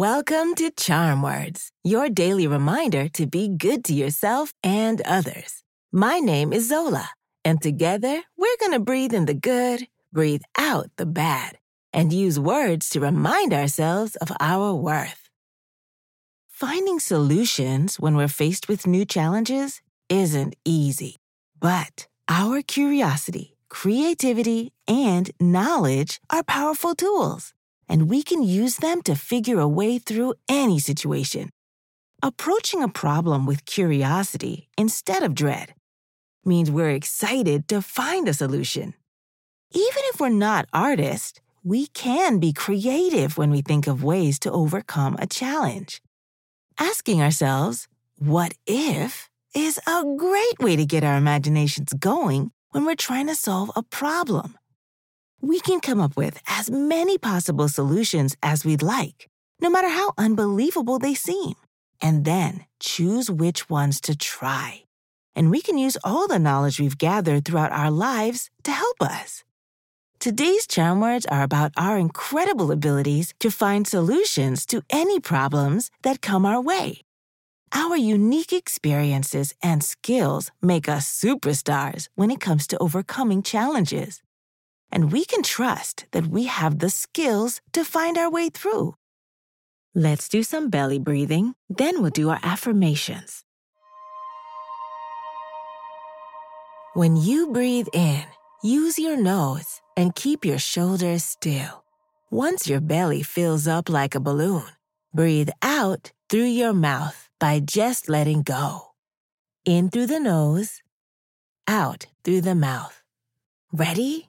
Welcome to Charm Words, your daily reminder to be good to yourself and others. My name is Zola, and together we're going to breathe in the good, breathe out the bad, and use words to remind ourselves of our worth. Finding solutions when we're faced with new challenges isn't easy, but our curiosity, creativity, and knowledge are powerful tools and we can use them to figure a way through any situation. Approaching a problem with curiosity instead of dread means we're excited to find a solution. Even if we're not artists, we can be creative when we think of ways to overcome a challenge. Asking ourselves, what if, is a great way to get our imaginations going when we're trying to solve a problem we can come up with as many possible solutions as we'd like, no matter how unbelievable they seem, and then choose which ones to try. And we can use all the knowledge we've gathered throughout our lives to help us. Today's charm words are about our incredible abilities to find solutions to any problems that come our way. Our unique experiences and skills make us superstars when it comes to overcoming challenges and we can trust that we have the skills to find our way through. Let's do some belly breathing, then we'll do our affirmations. When you breathe in, use your nose and keep your shoulders still. Once your belly fills up like a balloon, breathe out through your mouth by just letting go. In through the nose, out through the mouth. Ready?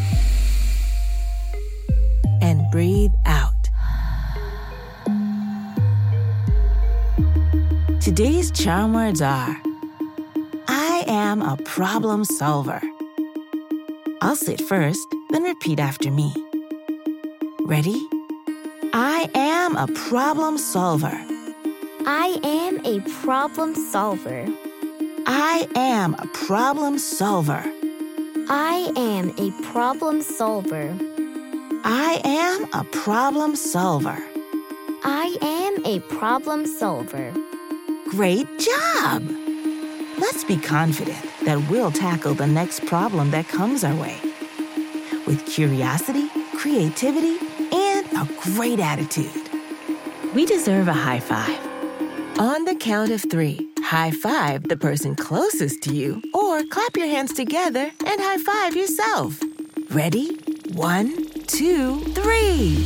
Today's charm words are I am a problem solver. I'll sit first, then repeat after me. Ready? I am a problem solver. I am a problem solver. I am a problem solver. I am a problem solver. I am a problem solver. I am a problem solver. Great job! Let's be confident that we'll tackle the next problem that comes our way with curiosity, creativity, and a great attitude. We deserve a high five. On the count of three, high five the person closest to you, or clap your hands together and high five yourself. Ready? One, two, three.